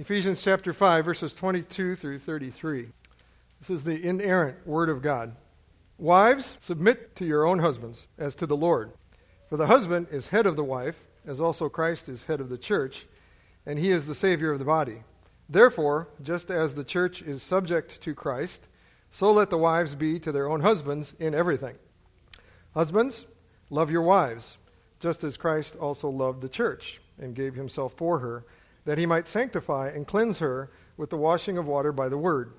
Ephesians chapter 5, verses 22 through 33. This is the inerrant Word of God. Wives, submit to your own husbands as to the Lord. For the husband is head of the wife, as also Christ is head of the church, and he is the Savior of the body. Therefore, just as the church is subject to Christ, so let the wives be to their own husbands in everything. Husbands, love your wives, just as Christ also loved the church and gave himself for her that he might sanctify and cleanse her with the washing of water by the word,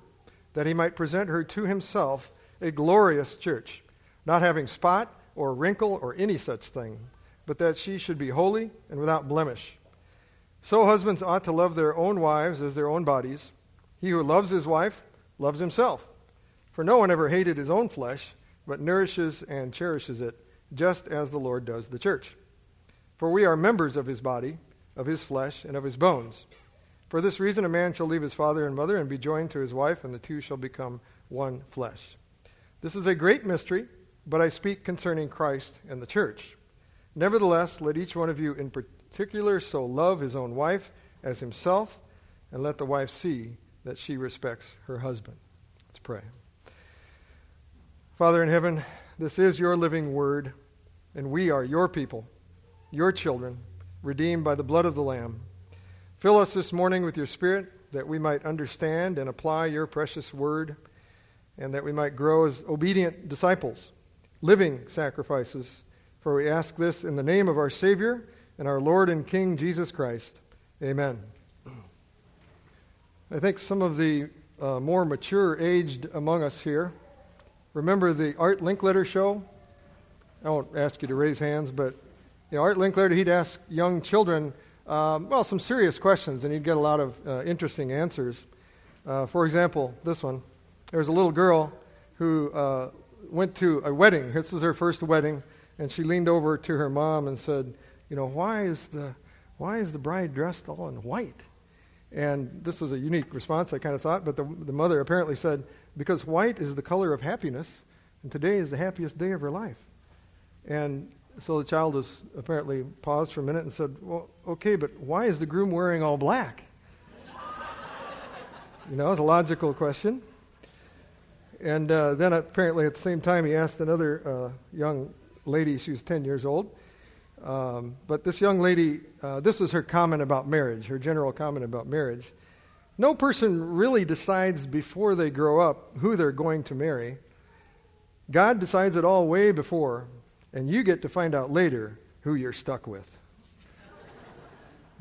that he might present her to himself a glorious church, not having spot or wrinkle or any such thing, but that she should be holy and without blemish. So husbands ought to love their own wives as their own bodies. He who loves his wife loves himself. For no one ever hated his own flesh, but nourishes and cherishes it, just as the Lord does the church. For we are members of his body of his flesh and of his bones. For this reason, a man shall leave his father and mother and be joined to his wife, and the two shall become one flesh. This is a great mystery, but I speak concerning Christ and the church. Nevertheless, let each one of you in particular so love his own wife as himself, and let the wife see that she respects her husband. Let's pray. Father in heaven, this is your living word, and we are your people, your children redeemed by the blood of the Lamb. Fill us this morning with your Spirit that we might understand and apply your precious word, and that we might grow as obedient disciples, living sacrifices. For we ask this in the name of our Savior and our Lord and King Jesus Christ. Amen. I think some of the uh, more mature aged among us here remember the Art Linkletter show? I won't ask you to raise hands, but you know, Art Linkletter, he'd ask young children, um, well, some serious questions, and he'd get a lot of uh, interesting answers. Uh, for example, this one. There was a little girl who uh, went to a wedding. This is her first wedding, and she leaned over to her mom and said, you know, why is the, why is the bride dressed all in white? And this was a unique response, I kind of thought, but the, the mother apparently said, because white is the color of happiness, and today is the happiest day of her life. And so the child was apparently paused for a minute and said, Well, okay, but why is the groom wearing all black? you know, it's a logical question. And uh, then apparently at the same time, he asked another uh, young lady, she was 10 years old. Um, but this young lady, uh, this is her comment about marriage, her general comment about marriage. No person really decides before they grow up who they're going to marry. God decides it all way before and you get to find out later who you're stuck with.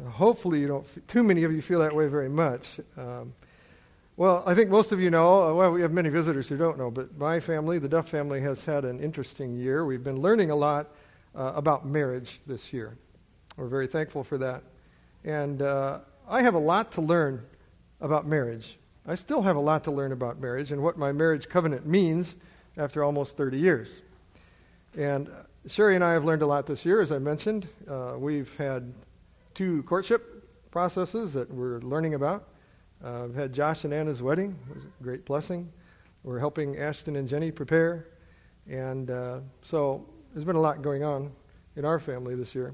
Hopefully, you don't. Too many of you feel that way very much. Um, well, I think most of you know. Uh, well, we have many visitors who don't know, but my family, the Duff family, has had an interesting year. We've been learning a lot uh, about marriage this year. We're very thankful for that, and uh, I have a lot to learn about marriage. I still have a lot to learn about marriage and what my marriage covenant means after almost 30 years. And Sherry and I have learned a lot this year, as I mentioned. Uh, we've had two courtship processes that we're learning about. Uh, we've had Josh and Anna's wedding, it was a great blessing. We're helping Ashton and Jenny prepare. And uh, so there's been a lot going on in our family this year.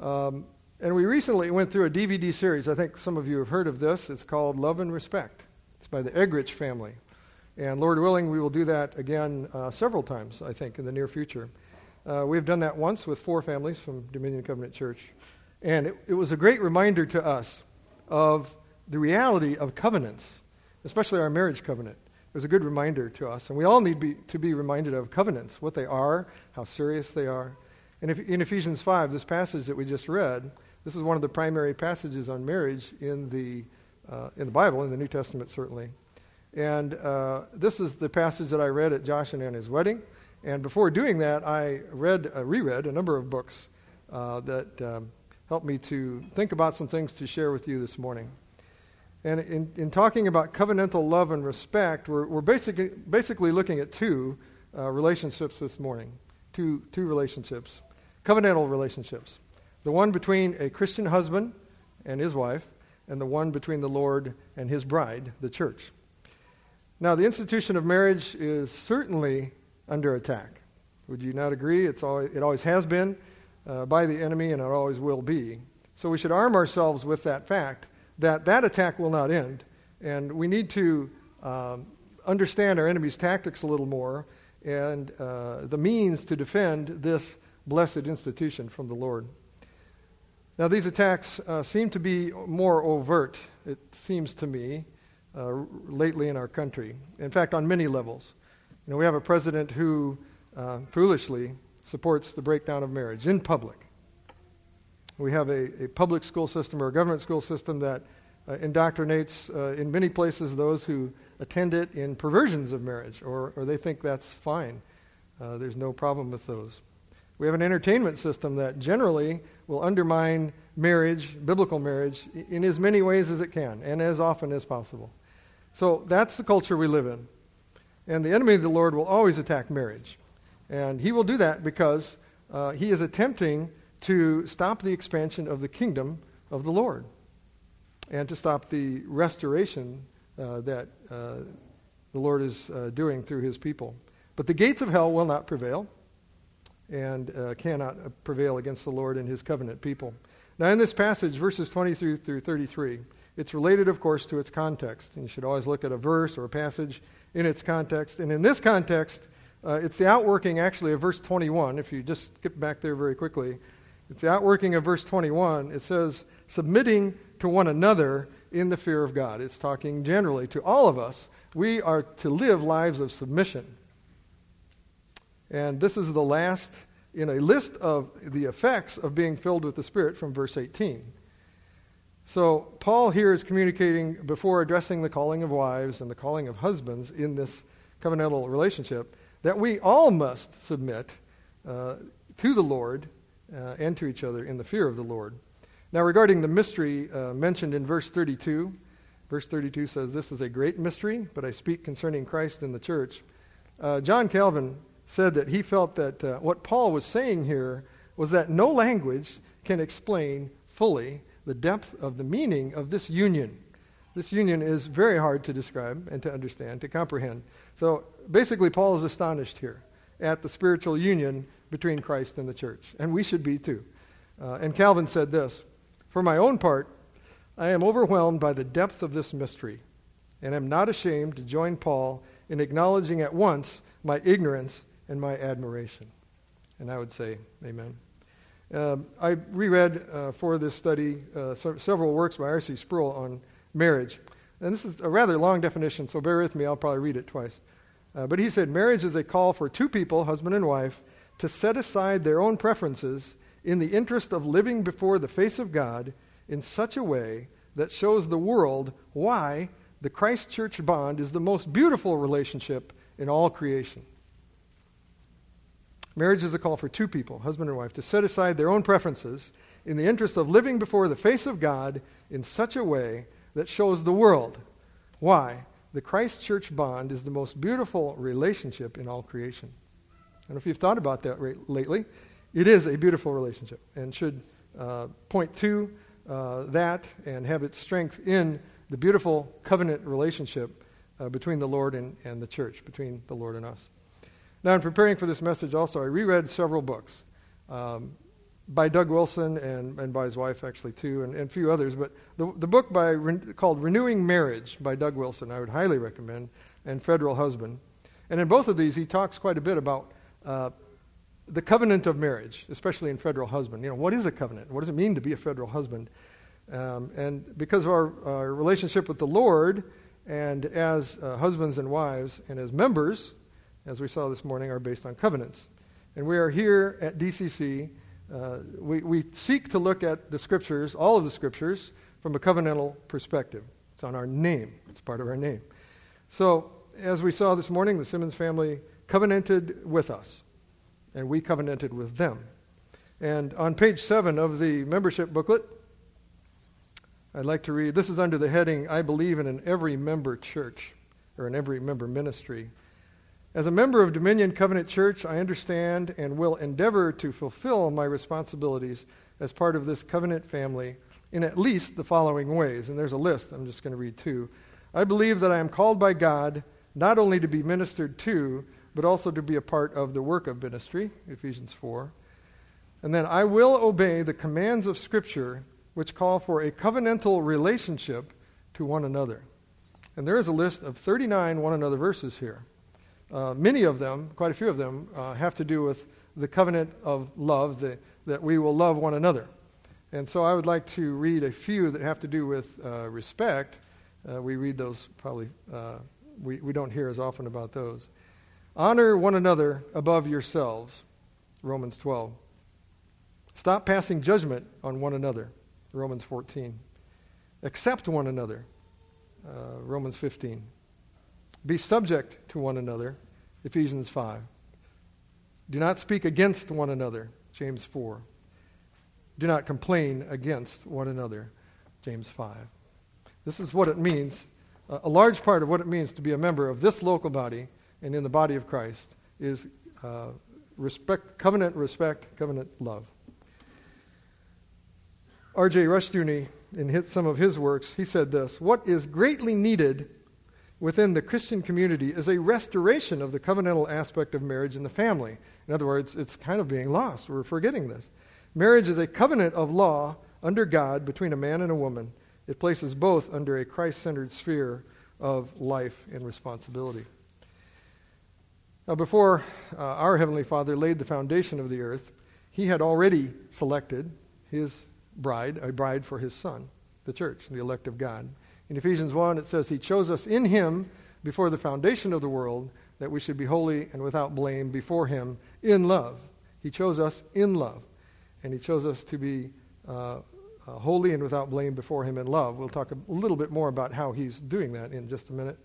Um, and we recently went through a DVD series. I think some of you have heard of this. It's called Love and Respect. It's by the Eggerichs family. And Lord willing, we will do that again uh, several times, I think, in the near future. Uh, we've done that once with four families from Dominion Covenant Church. And it, it was a great reminder to us of the reality of covenants, especially our marriage covenant. It was a good reminder to us. And we all need be, to be reminded of covenants, what they are, how serious they are. And if, in Ephesians 5, this passage that we just read, this is one of the primary passages on marriage in the, uh, in the Bible, in the New Testament certainly. And uh, this is the passage that I read at Josh and Anna's wedding. And before doing that, I read, uh, reread a number of books uh, that um, helped me to think about some things to share with you this morning. And in, in talking about covenantal love and respect, we're, we're basically, basically looking at two uh, relationships this morning. Two, two relationships. Covenantal relationships. The one between a Christian husband and his wife, and the one between the Lord and his bride, the church. Now, the institution of marriage is certainly under attack. Would you not agree? It's always, it always has been uh, by the enemy, and it always will be. So we should arm ourselves with that fact that that attack will not end. And we need to um, understand our enemy's tactics a little more and uh, the means to defend this blessed institution from the Lord. Now, these attacks uh, seem to be more overt, it seems to me, uh, lately in our country. In fact, on many levels. You know, we have a president who uh, foolishly supports the breakdown of marriage in public. We have a, a public school system or a government school system that uh, indoctrinates, uh, in many places, those who attend it in perversions of marriage, or, or they think that's fine. Uh, there's no problem with those. We have an entertainment system that generally will undermine marriage, biblical marriage, in as many ways as it can and as often as possible. So that's the culture we live in. And the enemy of the Lord will always attack marriage. And he will do that because uh, he is attempting to stop the expansion of the kingdom of the Lord and to stop the restoration uh, that uh, the Lord is uh, doing through his people. But the gates of hell will not prevail and uh, cannot prevail against the Lord and his covenant people. Now, in this passage, verses 23 through 33, it's related, of course, to its context. And you should always look at a verse or a passage in its context. And in this context, uh, it's the outworking, actually, of verse 21. If you just skip back there very quickly, it's the outworking of verse 21. It says, submitting to one another in the fear of God. It's talking generally to all of us. We are to live lives of submission. And this is the last in a list of the effects of being filled with the Spirit from verse 18. So, Paul here is communicating before addressing the calling of wives and the calling of husbands in this covenantal relationship that we all must submit uh, to the Lord uh, and to each other in the fear of the Lord. Now, regarding the mystery uh, mentioned in verse 32, verse 32 says, This is a great mystery, but I speak concerning Christ and the church. Uh, John Calvin said that he felt that uh, what Paul was saying here was that no language can explain fully the depth of the meaning of this union. This union is very hard to describe and to understand, to comprehend. So basically, Paul is astonished here at the spiritual union between Christ and the church, and we should be too. Uh, and Calvin said this For my own part, I am overwhelmed by the depth of this mystery, and am not ashamed to join Paul in acknowledging at once my ignorance and my admiration. And I would say, Amen. Uh, I reread uh, for this study uh, several works by R.C. Sproul on marriage. And this is a rather long definition, so bear with me, I'll probably read it twice. Uh, but he said, Marriage is a call for two people, husband and wife, to set aside their own preferences in the interest of living before the face of God in such a way that shows the world why the Christ church bond is the most beautiful relationship in all creation. Marriage is a call for two people, husband and wife, to set aside their own preferences in the interest of living before the face of God in such a way that shows the world why the Christ church bond is the most beautiful relationship in all creation. And if you've thought about that lately, it is a beautiful relationship and should uh, point to uh, that and have its strength in the beautiful covenant relationship uh, between the Lord and, and the church, between the Lord and us. Now, in preparing for this message, also, I reread several books um, by Doug Wilson and, and by his wife, actually, too, and, and a few others. But the, the book by, called Renewing Marriage by Doug Wilson, I would highly recommend, and Federal Husband. And in both of these, he talks quite a bit about uh, the covenant of marriage, especially in Federal Husband. You know, what is a covenant? What does it mean to be a federal husband? Um, and because of our, our, relationship with the Lord, and as uh, husbands and wives, and as members as we saw this morning, are based on covenants. And we are here at DCC. Uh, we, we seek to look at the scriptures, all of the scriptures, from a covenantal perspective. It's on our name, it's part of our name. So, as we saw this morning, the Simmons family covenanted with us, and we covenanted with them. And on page seven of the membership booklet, I'd like to read this is under the heading I believe in an every member church, or in every member ministry. As a member of Dominion Covenant Church, I understand and will endeavor to fulfill my responsibilities as part of this covenant family in at least the following ways. And there's a list, I'm just going to read two. I believe that I am called by God not only to be ministered to, but also to be a part of the work of ministry, Ephesians 4. And then I will obey the commands of Scripture which call for a covenantal relationship to one another. And there is a list of 39 one another verses here. Uh, many of them, quite a few of them, uh, have to do with the covenant of love, the, that we will love one another. And so I would like to read a few that have to do with uh, respect. Uh, we read those probably, uh, we, we don't hear as often about those. Honor one another above yourselves, Romans 12. Stop passing judgment on one another, Romans 14. Accept one another, Romans 15. Be subject to one another, Ephesians 5. Do not speak against one another, James 4. Do not complain against one another, James 5. This is what it means. A large part of what it means to be a member of this local body and in the body of Christ is uh, respect, covenant respect, covenant love. R.J. Rushdoony, in his, some of his works, he said this What is greatly needed within the Christian community is a restoration of the covenantal aspect of marriage in the family. In other words, it's kind of being lost. We're forgetting this. Marriage is a covenant of law under God between a man and a woman. It places both under a Christ centered sphere of life and responsibility. Now, before uh, our Heavenly Father laid the foundation of the earth, He had already selected His bride, a bride for his son, the church, the elect of God. In Ephesians 1, it says, He chose us in Him before the foundation of the world that we should be holy and without blame before Him in love. He chose us in love, and He chose us to be uh, uh, holy and without blame before Him in love. We'll talk a little bit more about how He's doing that in just a minute.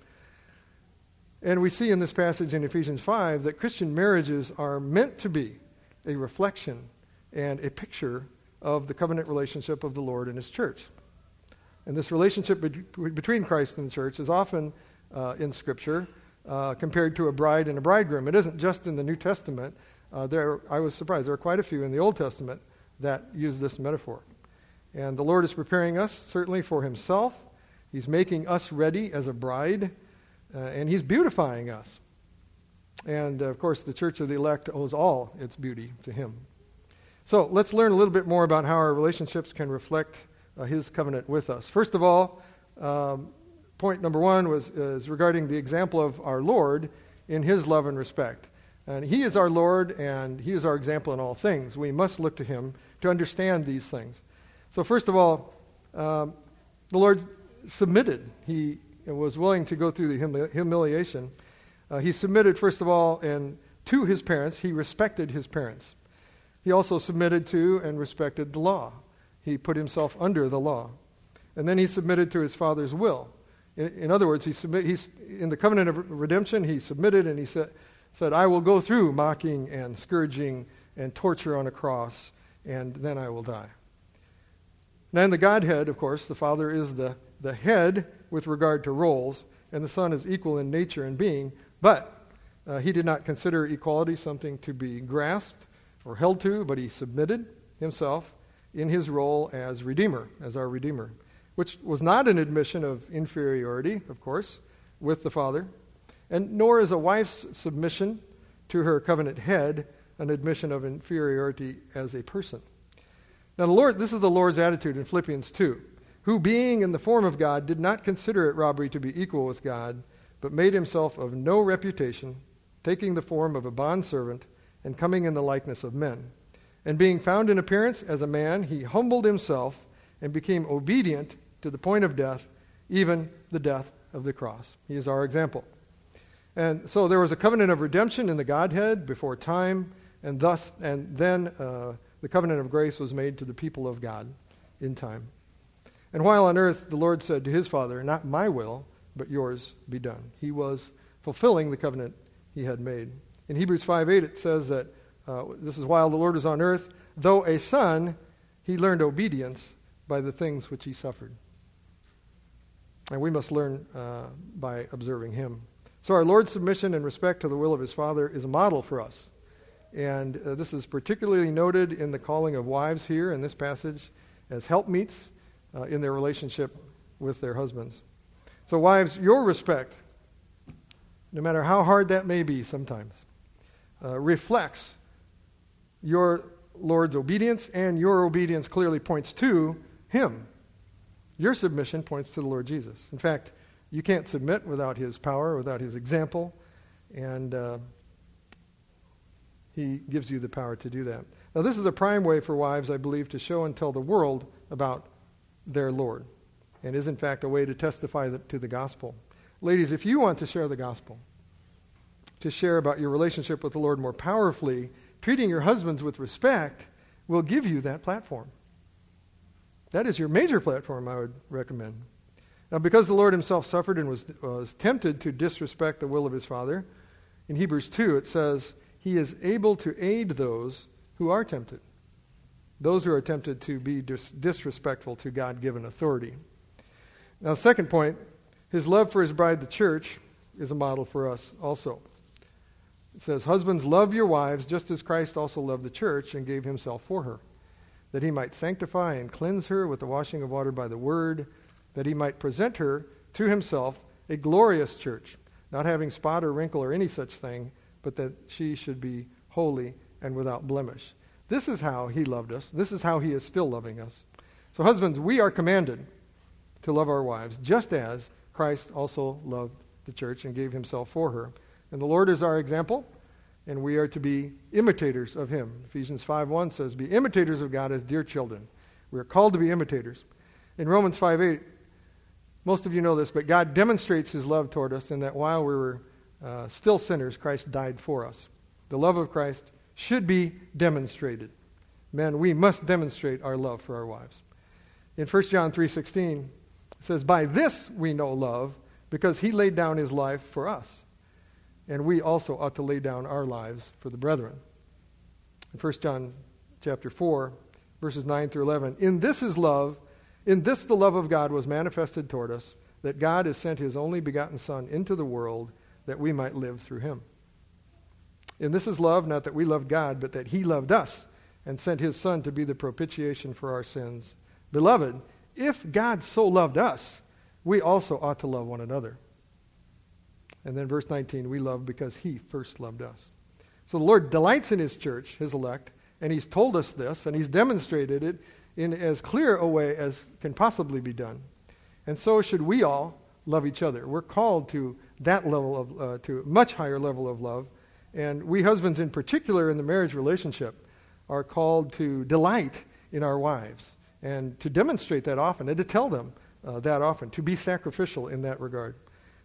And we see in this passage in Ephesians 5 that Christian marriages are meant to be a reflection and a picture of the covenant relationship of the Lord and His church. And this relationship be- between Christ and the church is often uh, in Scripture uh, compared to a bride and a bridegroom. It isn't just in the New Testament. Uh, there, I was surprised. There are quite a few in the Old Testament that use this metaphor. And the Lord is preparing us, certainly, for Himself. He's making us ready as a bride, uh, and He's beautifying us. And, of course, the church of the elect owes all its beauty to Him. So let's learn a little bit more about how our relationships can reflect uh, His covenant with us. First of all, um, point number one was is regarding the example of our Lord in His love and respect. And He is our Lord, and He is our example in all things. We must look to Him to understand these things. So first of all, um, the Lord submitted. He was willing to go through the humili- humiliation. Uh, he submitted, first of all, and to his parents. He respected his parents. He also submitted to and respected the law. He put himself under the law. And then he submitted to his father's will. In, in other words, he submit, he's, in the covenant of redemption, he submitted and he said, said, I will go through mocking and scourging and torture on a cross, and then I will die. Now, in the Godhead, of course, the Father is the, the head with regard to roles, and the Son is equal in nature and being, but uh, he did not consider equality something to be grasped or held to, but he submitted himself in his role as Redeemer, as our Redeemer, which was not an admission of inferiority, of course, with the Father, and nor is a wife's submission to her covenant head an admission of inferiority as a person. Now, the Lord, this is the Lord's attitude in Philippians 2 who, being in the form of God, did not consider it robbery to be equal with God, but made himself of no reputation, taking the form of a bondservant and coming in the likeness of men. And being found in appearance as a man, he humbled himself and became obedient to the point of death, even the death of the cross. He is our example. And so there was a covenant of redemption in the Godhead before time, and thus, and then uh, the covenant of grace was made to the people of God in time. And while on earth, the Lord said to his Father, Not my will, but yours be done. He was fulfilling the covenant he had made. In Hebrews 5 8, it says that uh, this is while the Lord was on earth, though a son, he learned obedience by the things which he suffered. And we must learn uh, by observing him. So, our Lord's submission and respect to the will of his Father is a model for us. And uh, this is particularly noted in the calling of wives here in this passage as helpmeets uh, in their relationship with their husbands. So, wives, your respect, no matter how hard that may be sometimes, uh, reflects your Lord's obedience, and your obedience clearly points to Him. Your submission points to the Lord Jesus. In fact, you can't submit without His power, without His example, and uh, He gives you the power to do that. Now, this is a prime way for wives, I believe, to show and tell the world about their Lord, and is, in fact, a way to testify to the gospel. Ladies, if you want to share the gospel, to share about your relationship with the Lord more powerfully, treating your husbands with respect will give you that platform. That is your major platform, I would recommend. Now, because the Lord himself suffered and was, was tempted to disrespect the will of his Father, in Hebrews 2 it says, He is able to aid those who are tempted, those who are tempted to be dis- disrespectful to God given authority. Now, second point, his love for his bride, the church, is a model for us also. It says, Husbands, love your wives just as Christ also loved the church and gave himself for her, that he might sanctify and cleanse her with the washing of water by the word, that he might present her to himself a glorious church, not having spot or wrinkle or any such thing, but that she should be holy and without blemish. This is how he loved us. This is how he is still loving us. So, husbands, we are commanded to love our wives, just as Christ also loved the church and gave himself for her. And the Lord is our example, and we are to be imitators of him. Ephesians 5:1 says, "Be imitators of God as dear children." We are called to be imitators. In Romans 5:8, most of you know this, but God demonstrates his love toward us in that while we were uh, still sinners, Christ died for us. The love of Christ should be demonstrated. Men, we must demonstrate our love for our wives. In 1 John 3:16, it says, "By this we know love, because he laid down his life for us." And we also ought to lay down our lives for the brethren. In 1 John chapter 4, verses 9 through 11, in this is love, in this the love of God was manifested toward us, that God has sent his only begotten Son into the world that we might live through him. And this is love, not that we loved God, but that he loved us and sent his Son to be the propitiation for our sins. Beloved, if God so loved us, we also ought to love one another. And then verse 19, we love because he first loved us. So the Lord delights in his church, his elect, and he's told us this, and he's demonstrated it in as clear a way as can possibly be done. And so should we all love each other. We're called to that level of, uh, to much higher level of love. And we husbands, in particular, in the marriage relationship, are called to delight in our wives and to demonstrate that often and to tell them uh, that often, to be sacrificial in that regard.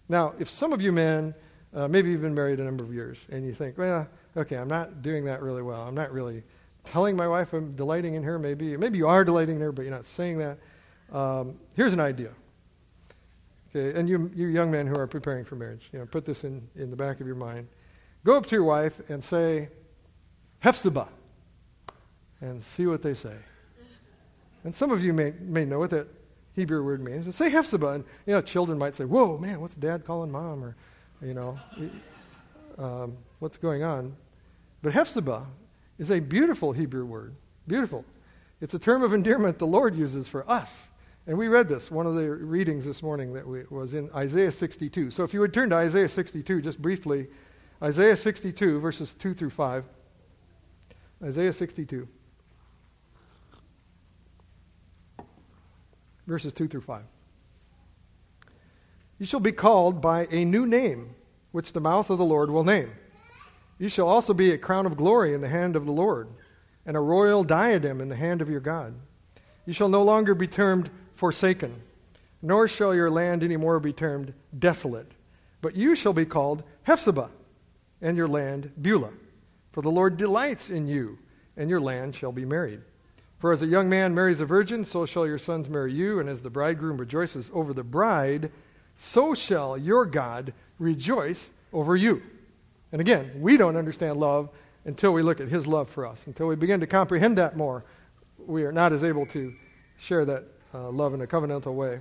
Now, if some of you men, uh, maybe you've been married a number of years, and you think, well, okay, I'm not doing that really well. I'm not really telling my wife I'm delighting in her, maybe. Maybe you are delighting in her, but you're not saying that. Um, here's an idea. Okay, and you, you young men who are preparing for marriage, you know, put this in, in the back of your mind. Go up to your wife and say, Hephzibah, and see what they say. And some of you may, may know what that Hebrew word means. Say Hephzibah. And, you know, children might say, whoa, man, what's dad calling mom? Or, you know, um, what's going on? But Hephzibah is a beautiful Hebrew word. Beautiful. It's a term of endearment the Lord uses for us. And we read this, one of the readings this morning that we, was in Isaiah 62. So if you would turn to Isaiah 62 just briefly, Isaiah 62, verses 2 through 5. Isaiah 62. Verses 2 through 5. You shall be called by a new name, which the mouth of the Lord will name. You shall also be a crown of glory in the hand of the Lord, and a royal diadem in the hand of your God. You shall no longer be termed forsaken, nor shall your land any more be termed desolate, but you shall be called Hephzibah, and your land Beulah. For the Lord delights in you, and your land shall be married. For as a young man marries a virgin, so shall your sons marry you, and as the bridegroom rejoices over the bride, so shall your God rejoice over you. And again, we don't understand love until we look at his love for us. Until we begin to comprehend that more, we are not as able to share that uh, love in a covenantal way.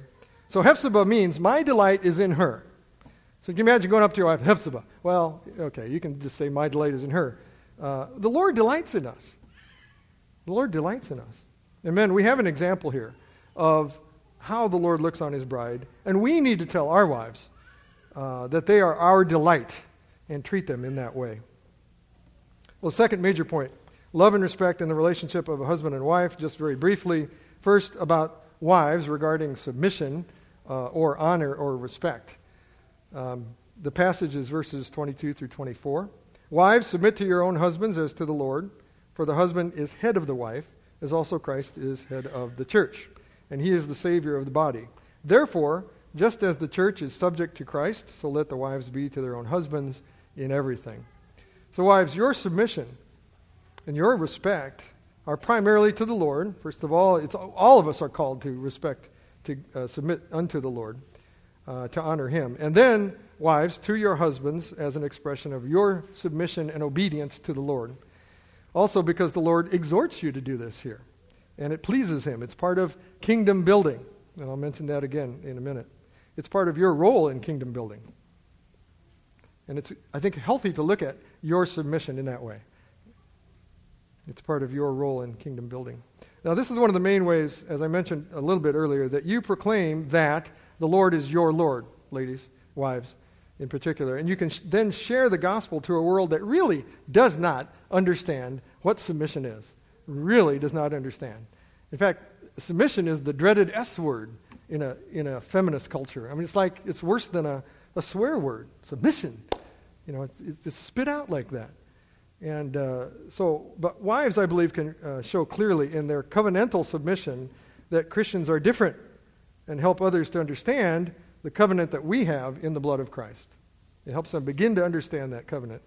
So Hephzibah means, my delight is in her. So can you imagine going up to your wife, Hephzibah? Well, okay, you can just say, my delight is in her. Uh, the Lord delights in us. The Lord delights in us. Amen. We have an example here of how the Lord looks on his bride, and we need to tell our wives uh, that they are our delight and treat them in that way. Well, second major point love and respect in the relationship of a husband and wife, just very briefly. First, about wives regarding submission uh, or honor or respect. Um, the passage is verses 22 through 24. Wives, submit to your own husbands as to the Lord, for the husband is head of the wife, as also Christ is head of the church, and he is the Savior of the body. Therefore, just as the church is subject to Christ, so let the wives be to their own husbands in everything. So, wives, your submission and your respect are primarily to the Lord. First of all, it's, all of us are called to respect, to uh, submit unto the Lord, uh, to honor Him. And then, wives, to your husbands as an expression of your submission and obedience to the Lord. Also, because the Lord exhorts you to do this here, and it pleases Him. It's part of kingdom building. And I'll mention that again in a minute. It's part of your role in kingdom building. And it's, I think, healthy to look at your submission in that way. It's part of your role in kingdom building. Now, this is one of the main ways, as I mentioned a little bit earlier, that you proclaim that the Lord is your Lord, ladies, wives in particular. And you can sh- then share the gospel to a world that really does not understand what submission is, really does not understand. In fact, submission is the dreaded S word in a, in a feminist culture. I mean, it's like, it's worse than a, a swear word, submission. You know, it's, it's spit out like that. And uh, so, but wives, I believe, can uh, show clearly in their covenantal submission that Christians are different and help others to understand the covenant that we have in the blood of Christ. It helps them begin to understand that covenant.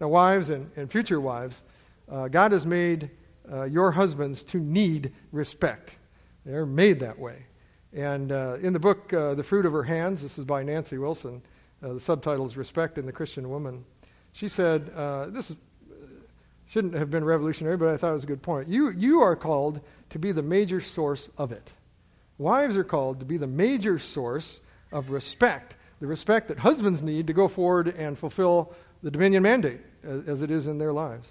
Now, wives and, and future wives, uh, God has made uh, your husbands to need respect. They're made that way. And uh, in the book, uh, The Fruit of Her Hands, this is by Nancy Wilson, uh, the subtitle is Respect in the Christian Woman. She said, uh, this is, shouldn't have been revolutionary, but I thought it was a good point. You, you are called to be the major source of it. Wives are called to be the major source of respect, the respect that husbands need to go forward and fulfill the dominion mandate as, as it is in their lives.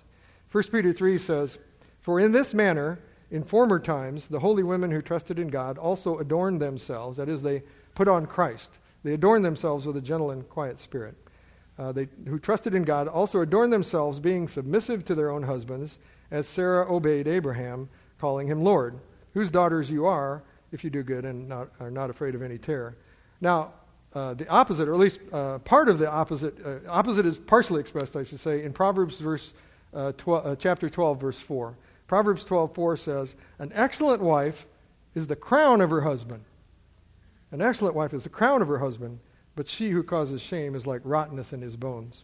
1 Peter 3 says, For in this manner, in former times, the holy women who trusted in God also adorned themselves, that is, they put on Christ. They adorned themselves with a gentle and quiet spirit. Uh, they, who trusted in God also adorned themselves, being submissive to their own husbands, as Sarah obeyed Abraham, calling him Lord, whose daughters you are, if you do good and not, are not afraid of any terror. Now, uh, the opposite, or at least uh, part of the opposite, uh, opposite is partially expressed, I should say, in Proverbs verse, uh, 12, uh, chapter 12, verse 4. Proverbs 12:4 says, "An excellent wife is the crown of her husband. An excellent wife is the crown of her husband, but she who causes shame is like rottenness in his bones."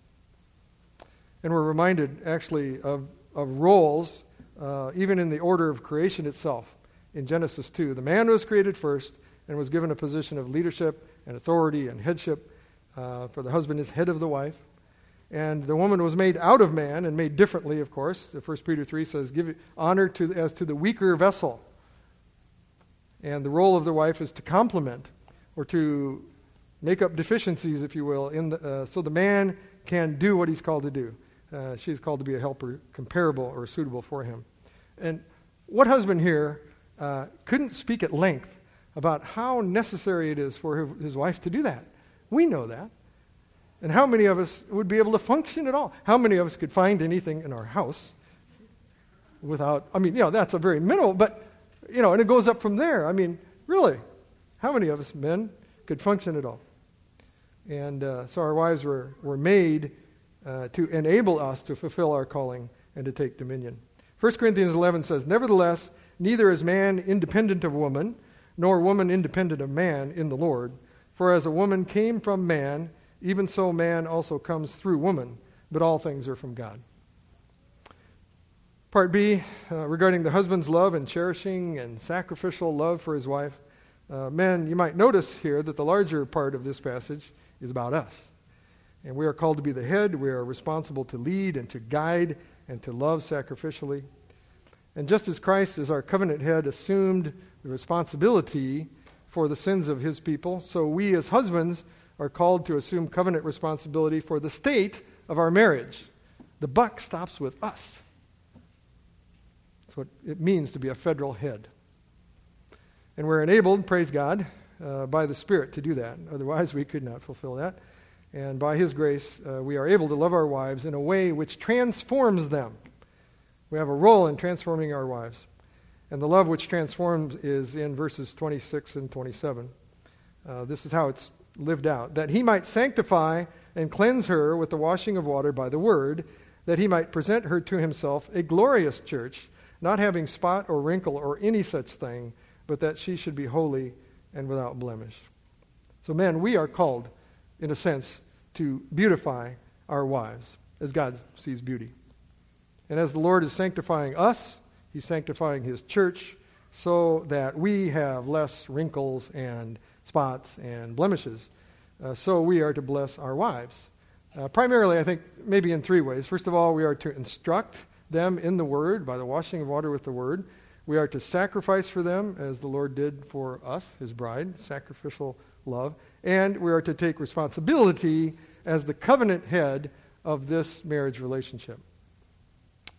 And we're reminded actually of, of roles, uh, even in the order of creation itself. In Genesis 2, the man was created first and was given a position of leadership and authority and headship. Uh, for the husband is head of the wife. And the woman was made out of man and made differently, of course. 1 Peter 3 says, Give honor to, as to the weaker vessel. And the role of the wife is to complement or to make up deficiencies, if you will, in the, uh, so the man can do what he's called to do. Uh, she's called to be a helper comparable or suitable for him. And what husband here uh, couldn't speak at length about how necessary it is for his wife to do that? We know that. And how many of us would be able to function at all? How many of us could find anything in our house without, I mean, you know, that's a very minimal, but, you know, and it goes up from there. I mean, really, how many of us men could function at all? And uh, so our wives were, were made uh, to enable us to fulfill our calling and to take dominion. 1 Corinthians 11 says, Nevertheless, neither is man independent of woman, nor woman independent of man in the Lord. For as a woman came from man, even so, man also comes through woman, but all things are from God. Part B, uh, regarding the husband's love and cherishing and sacrificial love for his wife. Uh, men, you might notice here that the larger part of this passage is about us. And we are called to be the head. We are responsible to lead and to guide and to love sacrificially. And just as Christ, as our covenant head, assumed the responsibility for the sins of his people, so we as husbands are called to assume covenant responsibility for the state of our marriage. The buck stops with us. That's what it means to be a federal head. And we're enabled, praise God, uh, by the Spirit to do that. Otherwise, we could not fulfill that. And by His grace, uh, we are able to love our wives in a way which transforms them. We have a role in transforming our wives. And the love which transforms is in verses 26 and 27. Uh, this is how it's lived out that he might sanctify and cleanse her with the washing of water by the word, that he might present her to himself a glorious church, not having spot or wrinkle or any such thing, but that she should be holy and without blemish. So, men, we are called, in a sense, to beautify our wives as God sees beauty. And as the Lord is sanctifying us, He's sanctifying His church so that we have less wrinkles and spots and blemishes. Uh, so we are to bless our wives. Uh, primarily, I think, maybe in three ways. First of all, we are to instruct them in the Word by the washing of water with the Word. We are to sacrifice for them as the Lord did for us, His bride, sacrificial love. And we are to take responsibility as the covenant head of this marriage relationship.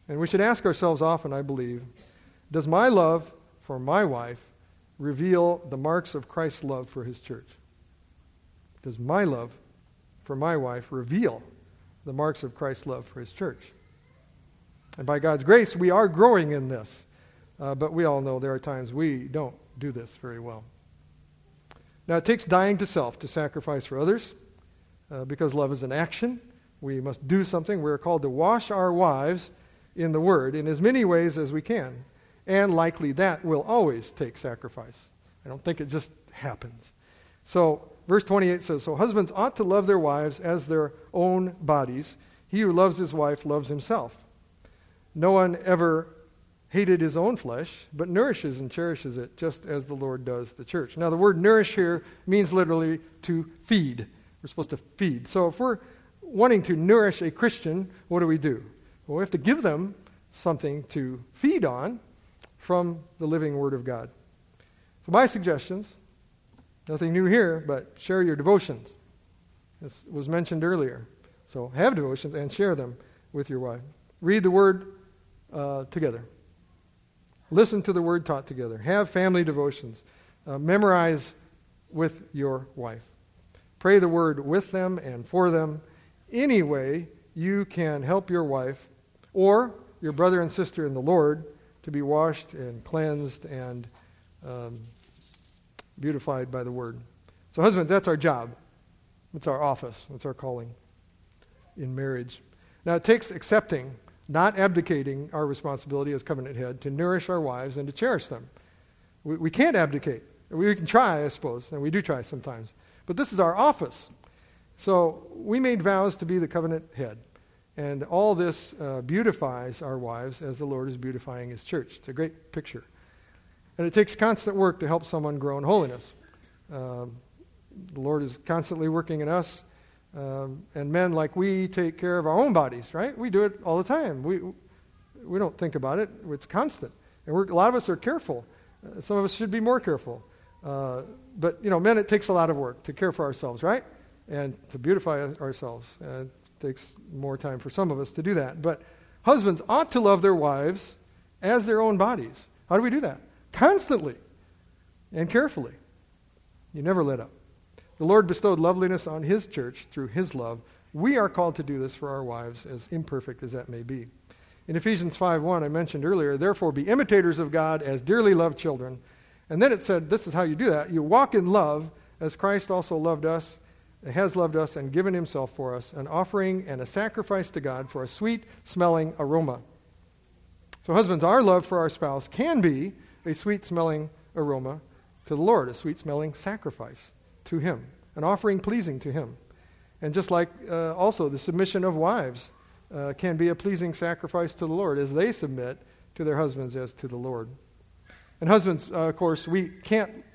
And we should ask ourselves often, I believe, does my love for my wife reveal the marks of Christ's love for his church? Does my love for my wife reveal the marks of Christ's love for his church? And by God's grace, we are growing in this. Uh, but we all know there are times we don't do this very well. Now, it takes dying to self to sacrifice for others uh, because love is an action. We must do something. We're called to wash our wives in the Word in as many ways as we can. And likely that will always take sacrifice. I don't think it just happens. So, verse 28 says So husbands ought to love their wives as their own bodies. He who loves his wife loves himself. No one ever hated his own flesh, but nourishes and cherishes it, just as the Lord does the church. Now, the word nourish here means literally to feed. We're supposed to feed. So, if we're wanting to nourish a Christian, what do we do? Well, we have to give them something to feed on from the living Word of God. So, my suggestions nothing new here, but share your devotions. This was mentioned earlier. So, have devotions and share them with your wife. Read the Word uh, together. Listen to the Word taught together. Have family devotions. Uh, memorize with your wife. Pray the Word with them and for them. Any way you can help your wife or your brother and sister in the Lord to be washed and cleansed and um, beautified by the word. So, husbands, that's our job. That's our office. That's our calling in marriage. Now, it takes accepting, not abdicating our responsibility as covenant head to nourish our wives and to cherish them. We, we can't abdicate. We can try, I suppose, and we do try sometimes. But this is our office. So, we made vows to be the covenant head. And all this uh, beautifies our wives as the Lord is beautifying his church. It's a great picture. And it takes constant work to help someone grow in holiness. Um, the Lord is constantly working in us. Um, and men, like we, take care of our own bodies, right? We do it all the time. We, we don't think about it, it's constant. And a lot of us are careful. Uh, some of us should be more careful. Uh, but, you know, men, it takes a lot of work to care for ourselves, right? And to beautify ourselves. Uh, takes more time for some of us to do that. But husbands ought to love their wives as their own bodies. How do we do that? Constantly and carefully. You never let up. The Lord bestowed loveliness on His church through His love. We are called to do this for our wives, as imperfect as that may be. In Ephesians 5:1, I mentioned earlier, therefore be imitators of God as dearly loved children. And then it said, this is how you do that. You walk in love as Christ also loved us has loved us and given himself for us, an offering and a sacrifice to God for a sweet smelling aroma. So, husbands, our love for our spouse can be a sweet smelling aroma to the Lord, a sweet smelling sacrifice to Him, an offering pleasing to Him. And just like uh, also the submission of wives uh, can be a pleasing sacrifice to the Lord as they submit to their husbands as to the Lord. And husbands, uh, of course, we can't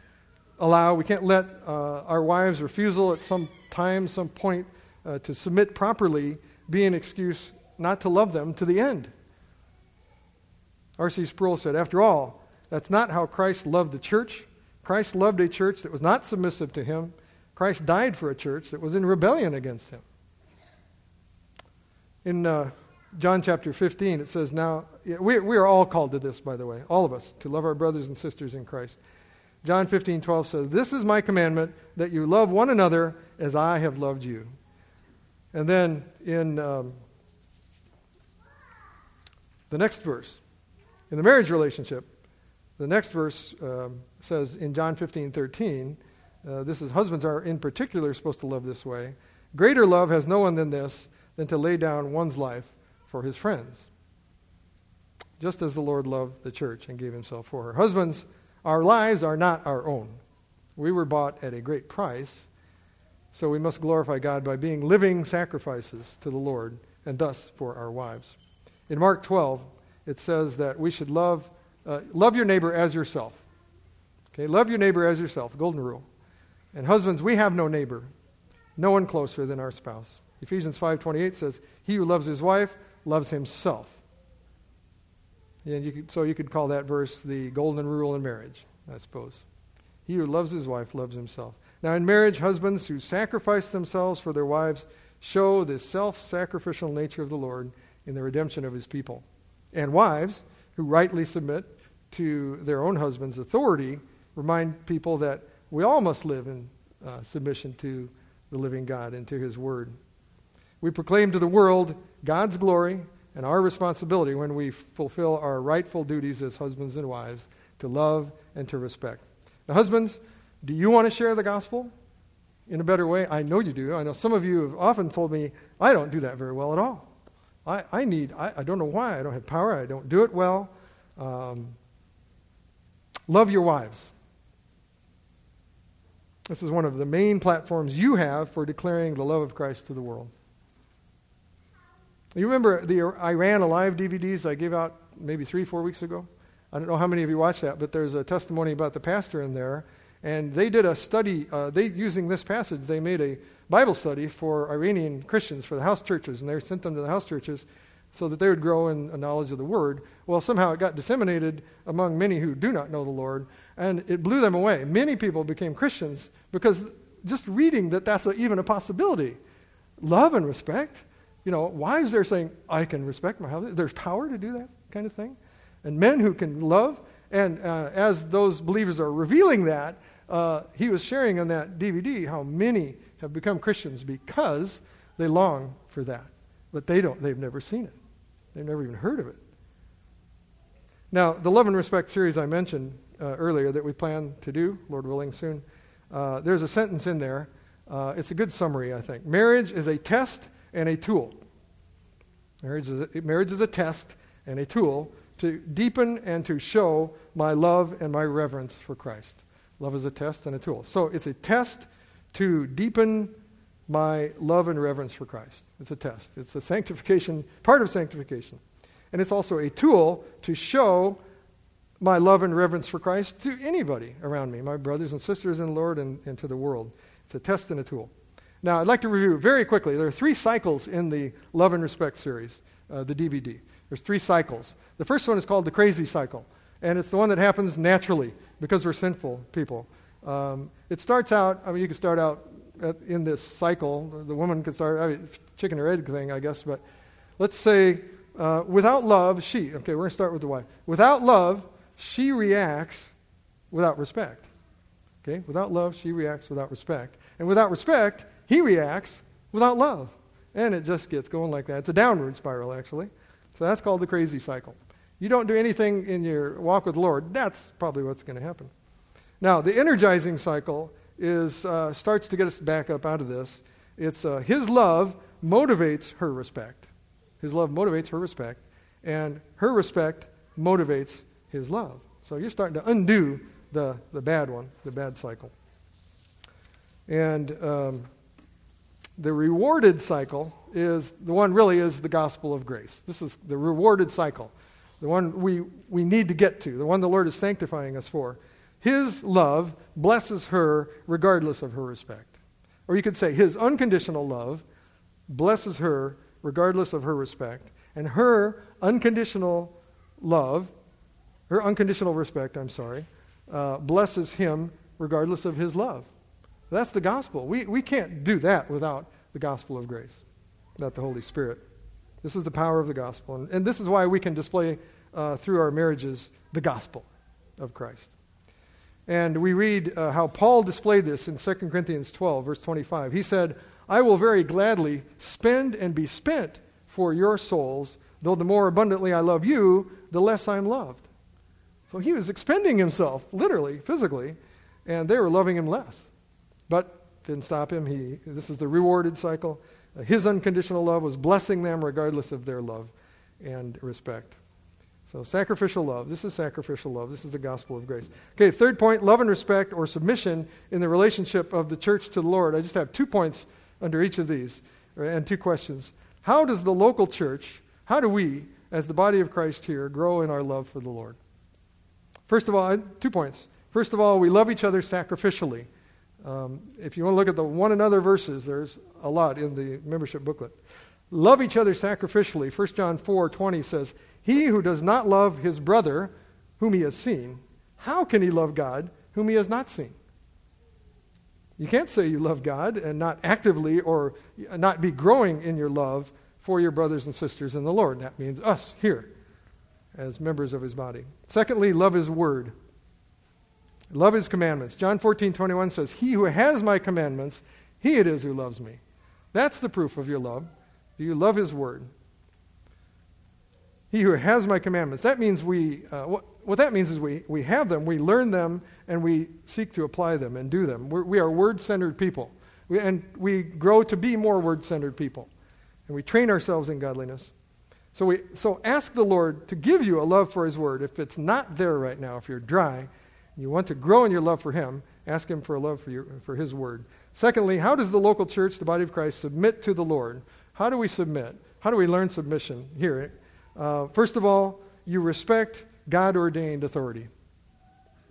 allow, we can't let uh, our wives' refusal at some time, some point uh, to submit properly be an excuse not to love them to the end. R.C. Sproul said, After all, that's not how Christ loved the church. Christ loved a church that was not submissive to him. Christ died for a church that was in rebellion against him. In uh, John chapter 15, it says, Now, we, we are all called to this, by the way, all of us, to love our brothers and sisters in Christ. John 15, 12 says, This is my commandment, that you love one another as I have loved you. And then in um, the next verse, in the marriage relationship, The next verse um, says in John 15 13, uh, this is husbands are in particular supposed to love this way. Greater love has no one than this, than to lay down one's life for his friends. Just as the Lord loved the church and gave himself for her. Husbands, our lives are not our own. We were bought at a great price, so we must glorify God by being living sacrifices to the Lord and thus for our wives. In Mark 12, it says that we should love, uh, love your neighbor as yourself. Okay, love your neighbor as yourself, golden rule. And husbands, we have no neighbor, no one closer than our spouse. Ephesians 5:28 says, "He who loves his wife loves himself." And you could, so you could call that verse the golden rule in marriage, I suppose. He who loves his wife loves himself. Now, in marriage, husbands who sacrifice themselves for their wives show the self sacrificial nature of the Lord in the redemption of his people. And wives who rightly submit to their own husband's authority remind people that we all must live in uh, submission to the living God and to his word. We proclaim to the world God's glory and our responsibility when we fulfill our rightful duties as husbands and wives to love and to respect. Now, husbands, do you want to share the gospel in a better way? I know you do. I know some of you have often told me, I don't do that very well at all. I, I need, I, I don't know why. I don't have power. I don't do it well. Um, love your wives. This is one of the main platforms you have for declaring the love of Christ to the world. You remember the Iran Alive DVDs I gave out maybe three, four weeks ago? I don't know how many of you watched that, but there's a testimony about the pastor in there. And they did a study, uh, they using this passage, they made a Bible study for Iranian Christians, for the house churches, and they sent them to the house churches so that they would grow in a knowledge of the Word. Well, somehow it got disseminated among many who do not know the Lord, and it blew them away. Many people became Christians because just reading that that's a, even a possibility. Love and respect. You know, wives are saying, I can respect my husband. There's power to do that kind of thing. And men who can love. And uh, as those believers are revealing that, uh, he was sharing on that DVD how many have become Christians because they long for that. But they don't, they've never seen it. They've never even heard of it. Now, the Love and Respect series I mentioned uh, earlier that we plan to do, Lord willing, soon, uh, there's a sentence in there. Uh, it's a good summary, I think. Marriage is a test and a tool. Marriage is a, marriage is a test and a tool to deepen and to show my love and my reverence for Christ. Love is a test and a tool. So it's a test to deepen my love and reverence for Christ. It's a test. It's a sanctification, part of sanctification. And it's also a tool to show my love and reverence for Christ to anybody around me, my brothers and sisters in the Lord and, and to the world. It's a test and a tool. Now, I'd like to review very quickly. There are three cycles in the Love and Respect series, uh, the DVD. There's three cycles. The first one is called the crazy cycle, and it's the one that happens naturally because we're sinful people. Um, it starts out, I mean, you can start out at, in this cycle. The woman could start, I mean, chicken or egg thing, I guess, but let's say uh, without love, she, okay, we're going to start with the wife. Without love, she reacts without respect. Okay, without love, she reacts without respect. And without respect, he reacts without love. And it just gets going like that. It's a downward spiral, actually. So that's called the crazy cycle. You don't do anything in your walk with the Lord, that's probably what's going to happen. Now, the energizing cycle is, uh, starts to get us back up out of this. It's uh, His love motivates her respect. His love motivates her respect, and her respect motivates His love. So you're starting to undo the, the bad one, the bad cycle. And um, the rewarded cycle is the one really is the gospel of grace. This is the rewarded cycle, the one we, we need to get to, the one the Lord is sanctifying us for. His love blesses her regardless of her respect. Or you could say, His unconditional love blesses her regardless of her respect. And her unconditional love, her unconditional respect, I'm sorry, uh, blesses him regardless of his love. That's the gospel. We, we can't do that without the gospel of grace, without the Holy Spirit. This is the power of the gospel. And, and this is why we can display uh, through our marriages the gospel of Christ. And we read uh, how Paul displayed this in 2 Corinthians 12, verse 25. He said, I will very gladly spend and be spent for your souls, though the more abundantly I love you, the less I'm loved. So he was expending himself, literally, physically, and they were loving him less. But didn't stop him. He, this is the rewarded cycle. Uh, his unconditional love was blessing them regardless of their love and respect. So, sacrificial love. This is sacrificial love. This is the gospel of grace. Okay, third point love and respect or submission in the relationship of the church to the Lord. I just have two points under each of these and two questions. How does the local church, how do we, as the body of Christ here, grow in our love for the Lord? First of all, two points. First of all, we love each other sacrificially. Um, if you want to look at the one another verses, there's a lot in the membership booklet. Love each other sacrificially. 1 John 4 20 says, He who does not love his brother, whom he has seen, how can he love God, whom he has not seen? You can't say you love God and not actively or not be growing in your love for your brothers and sisters in the Lord. That means us here as members of his body. Secondly, love his word. Love his commandments. John 14, 21 says, He who has my commandments, he it is who loves me. That's the proof of your love. Do you love his word? He who has my commandments. That means we, uh, what, what that means is we, we have them, we learn them, and we seek to apply them and do them. We're, we are word centered people. We, and we grow to be more word centered people. And we train ourselves in godliness. So, we, so ask the Lord to give you a love for his word. If it's not there right now, if you're dry, you want to grow in your love for Him, ask Him for a love for, your, for His Word. Secondly, how does the local church, the body of Christ, submit to the Lord? How do we submit? How do we learn submission? Here, uh, first of all, you respect God ordained authority.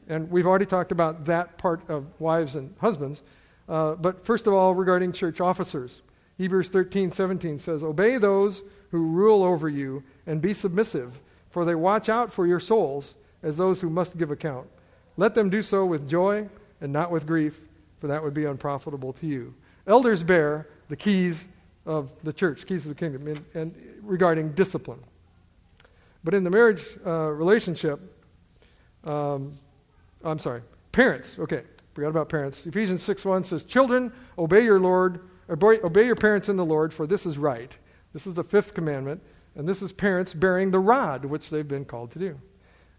And we've already talked about that part of wives and husbands. Uh, but first of all, regarding church officers, Hebrews 13, 17 says, Obey those who rule over you and be submissive, for they watch out for your souls as those who must give account. Let them do so with joy and not with grief, for that would be unprofitable to you. Elders bear the keys of the church, keys of the kingdom, and, and regarding discipline. But in the marriage uh, relationship, um, I'm sorry, parents, okay, forgot about parents. Ephesians 6 1 says, Children, obey your Lord, obey, obey your parents in the Lord, for this is right. This is the fifth commandment, and this is parents bearing the rod which they've been called to do.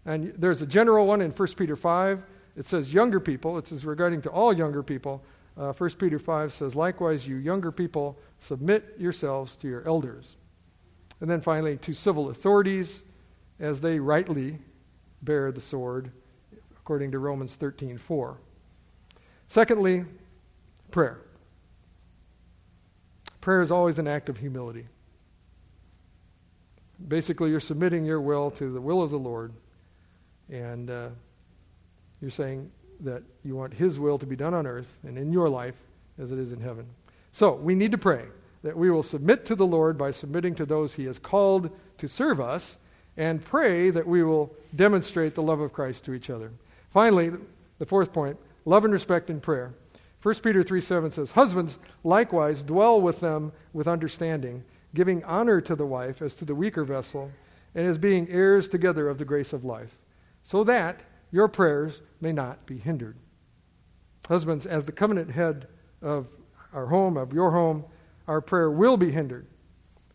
And there's a general one in 1 Peter 5. It says younger people. It says regarding to all younger people. Uh, 1 Peter 5 says, Likewise, you younger people, submit yourselves to your elders. And then finally, to civil authorities, as they rightly bear the sword, according to Romans 13 4. Secondly, prayer. Prayer is always an act of humility. Basically, you're submitting your will to the will of the Lord and uh, you're saying that you want His will to be done on earth and in your life as it is in heaven. So we need to pray that we will submit to the Lord by submitting to those He has called to serve us, and pray that we will demonstrate the love of Christ to each other. Finally, the fourth point love and respect in prayer. 1 Peter 3 7 says, Husbands, likewise, dwell with them with understanding, giving honor to the wife as to the weaker vessel, and as being heirs together of the grace of life so that your prayers may not be hindered. Husbands, as the covenant head of our home, of your home, our prayer will be hindered.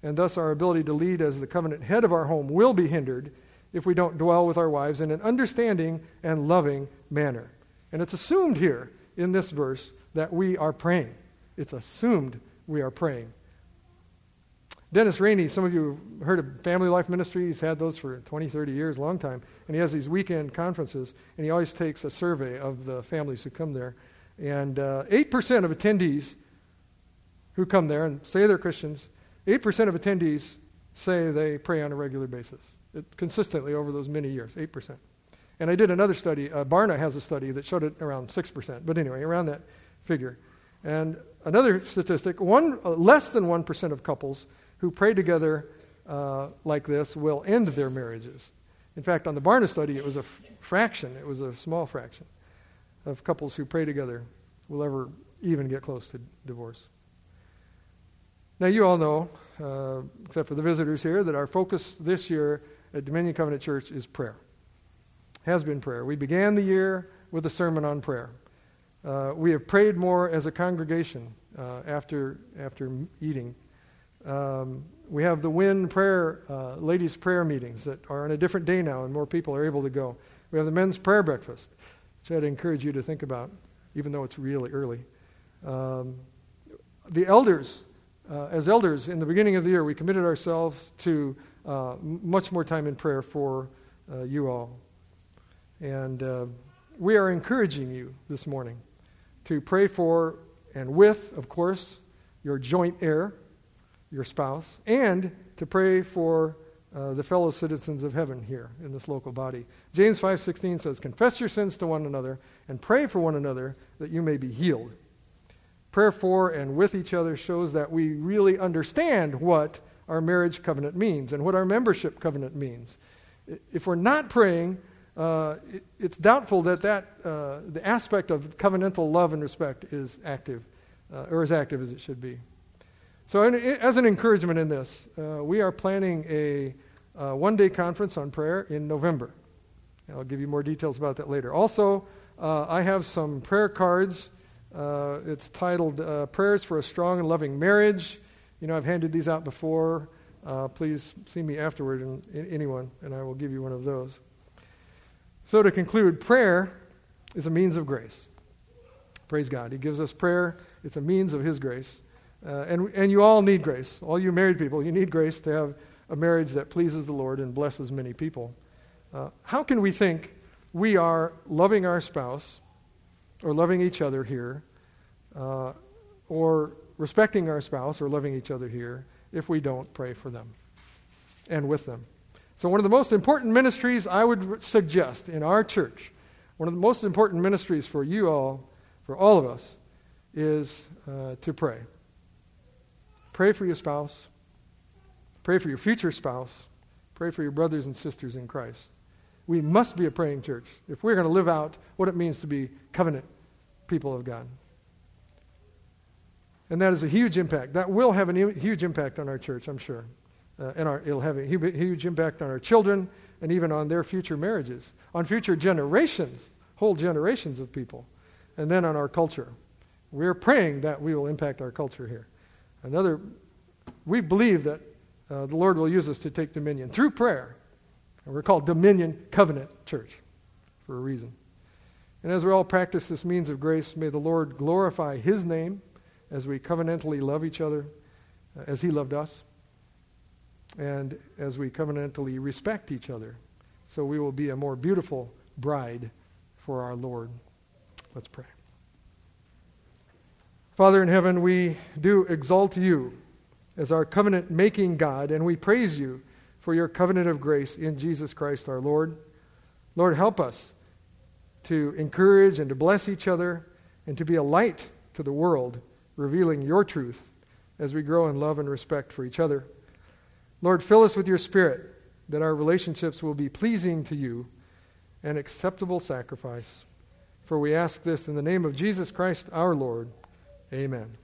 And thus, our ability to lead as the covenant head of our home will be hindered if we don't dwell with our wives in an understanding and loving manner. And it's assumed here in this verse that we are praying. It's assumed we are praying. Dennis Rainey, some of you have heard of Family Life Ministry. He's had those for 20, 30 years, long time. And he has these weekend conferences, and he always takes a survey of the families who come there. And uh, 8% of attendees who come there and say they're Christians, 8% of attendees say they pray on a regular basis, it, consistently over those many years, 8%. And I did another study. Uh, Barna has a study that showed it around 6%. But anyway, around that figure. And another statistic one, uh, less than 1% of couples who pray together uh, like this will end their marriages. In fact, on the Barna study, it was a f- fraction, it was a small fraction of couples who pray together will ever even get close to divorce. Now, you all know, uh, except for the visitors here, that our focus this year at Dominion Covenant Church is prayer. Has been prayer. We began the year with a sermon on prayer. Uh, we have prayed more as a congregation uh, after, after eating um, we have the WIN prayer, uh, ladies' prayer meetings that are on a different day now, and more people are able to go. We have the men's prayer breakfast, which I'd encourage you to think about, even though it's really early. Um, the elders, uh, as elders, in the beginning of the year, we committed ourselves to uh, much more time in prayer for uh, you all. And uh, we are encouraging you this morning to pray for and with, of course, your joint heir, your spouse, and to pray for uh, the fellow citizens of heaven here in this local body. James 5:16 says, "Confess your sins to one another and pray for one another that you may be healed." Prayer for and with each other shows that we really understand what our marriage covenant means and what our membership covenant means. If we're not praying, uh, it, it's doubtful that, that uh, the aspect of covenantal love and respect is active, uh, or as active as it should be. So, as an encouragement in this, uh, we are planning a uh, one day conference on prayer in November. I'll give you more details about that later. Also, uh, I have some prayer cards. it's titled Prayers for a Strong and Loving Marriage. You know, I've handed these out before. Uh, please see me afterward, and, anyone, and I will give you one of those. So, to conclude, prayer is a means of grace. Praise God. He gives us prayer, it's a means of His grace. Uh, and, and you all need grace. All you married people, you need grace to have a marriage that pleases the Lord and blesses many people. Uh, how can we think we are loving our spouse or loving each other here uh, or respecting our spouse or loving each other here if we don't pray for them and with them. So, one of the most important ministries I would suggest in our church, one of the most important ministries for you all, for all of us, is uh, to pray. Pray for your spouse, pray for your future spouse, pray for your brothers and sisters in Christ. We must be a praying church if we're going to live out what it means to be covenant people of God. And that is a huge impact. That will have a huge impact on our church, I'm sure. Uh, and our, it'll have a huge impact on our children and even on their future marriages, on future generations, whole generations of people, and then on our culture. We're praying that we will impact our culture here. Another, we believe that uh, the Lord will use us to take dominion through prayer. And we're called Dominion Covenant Church for a reason. And as we all practice this means of grace, may the Lord glorify His name as we covenantally love each other uh, as He loved us, and as we covenantally respect each other, so we will be a more beautiful bride for our Lord. Let's pray. Father in heaven, we do exalt you as our covenant making God, and we praise you for your covenant of grace in Jesus Christ our Lord. Lord, help us to encourage and to bless each other and to be a light to the world revealing your truth as we grow in love and respect for each other. Lord, fill us with your Spirit that our relationships will be pleasing to you and acceptable sacrifice. For we ask this in the name of Jesus Christ our Lord. Amen.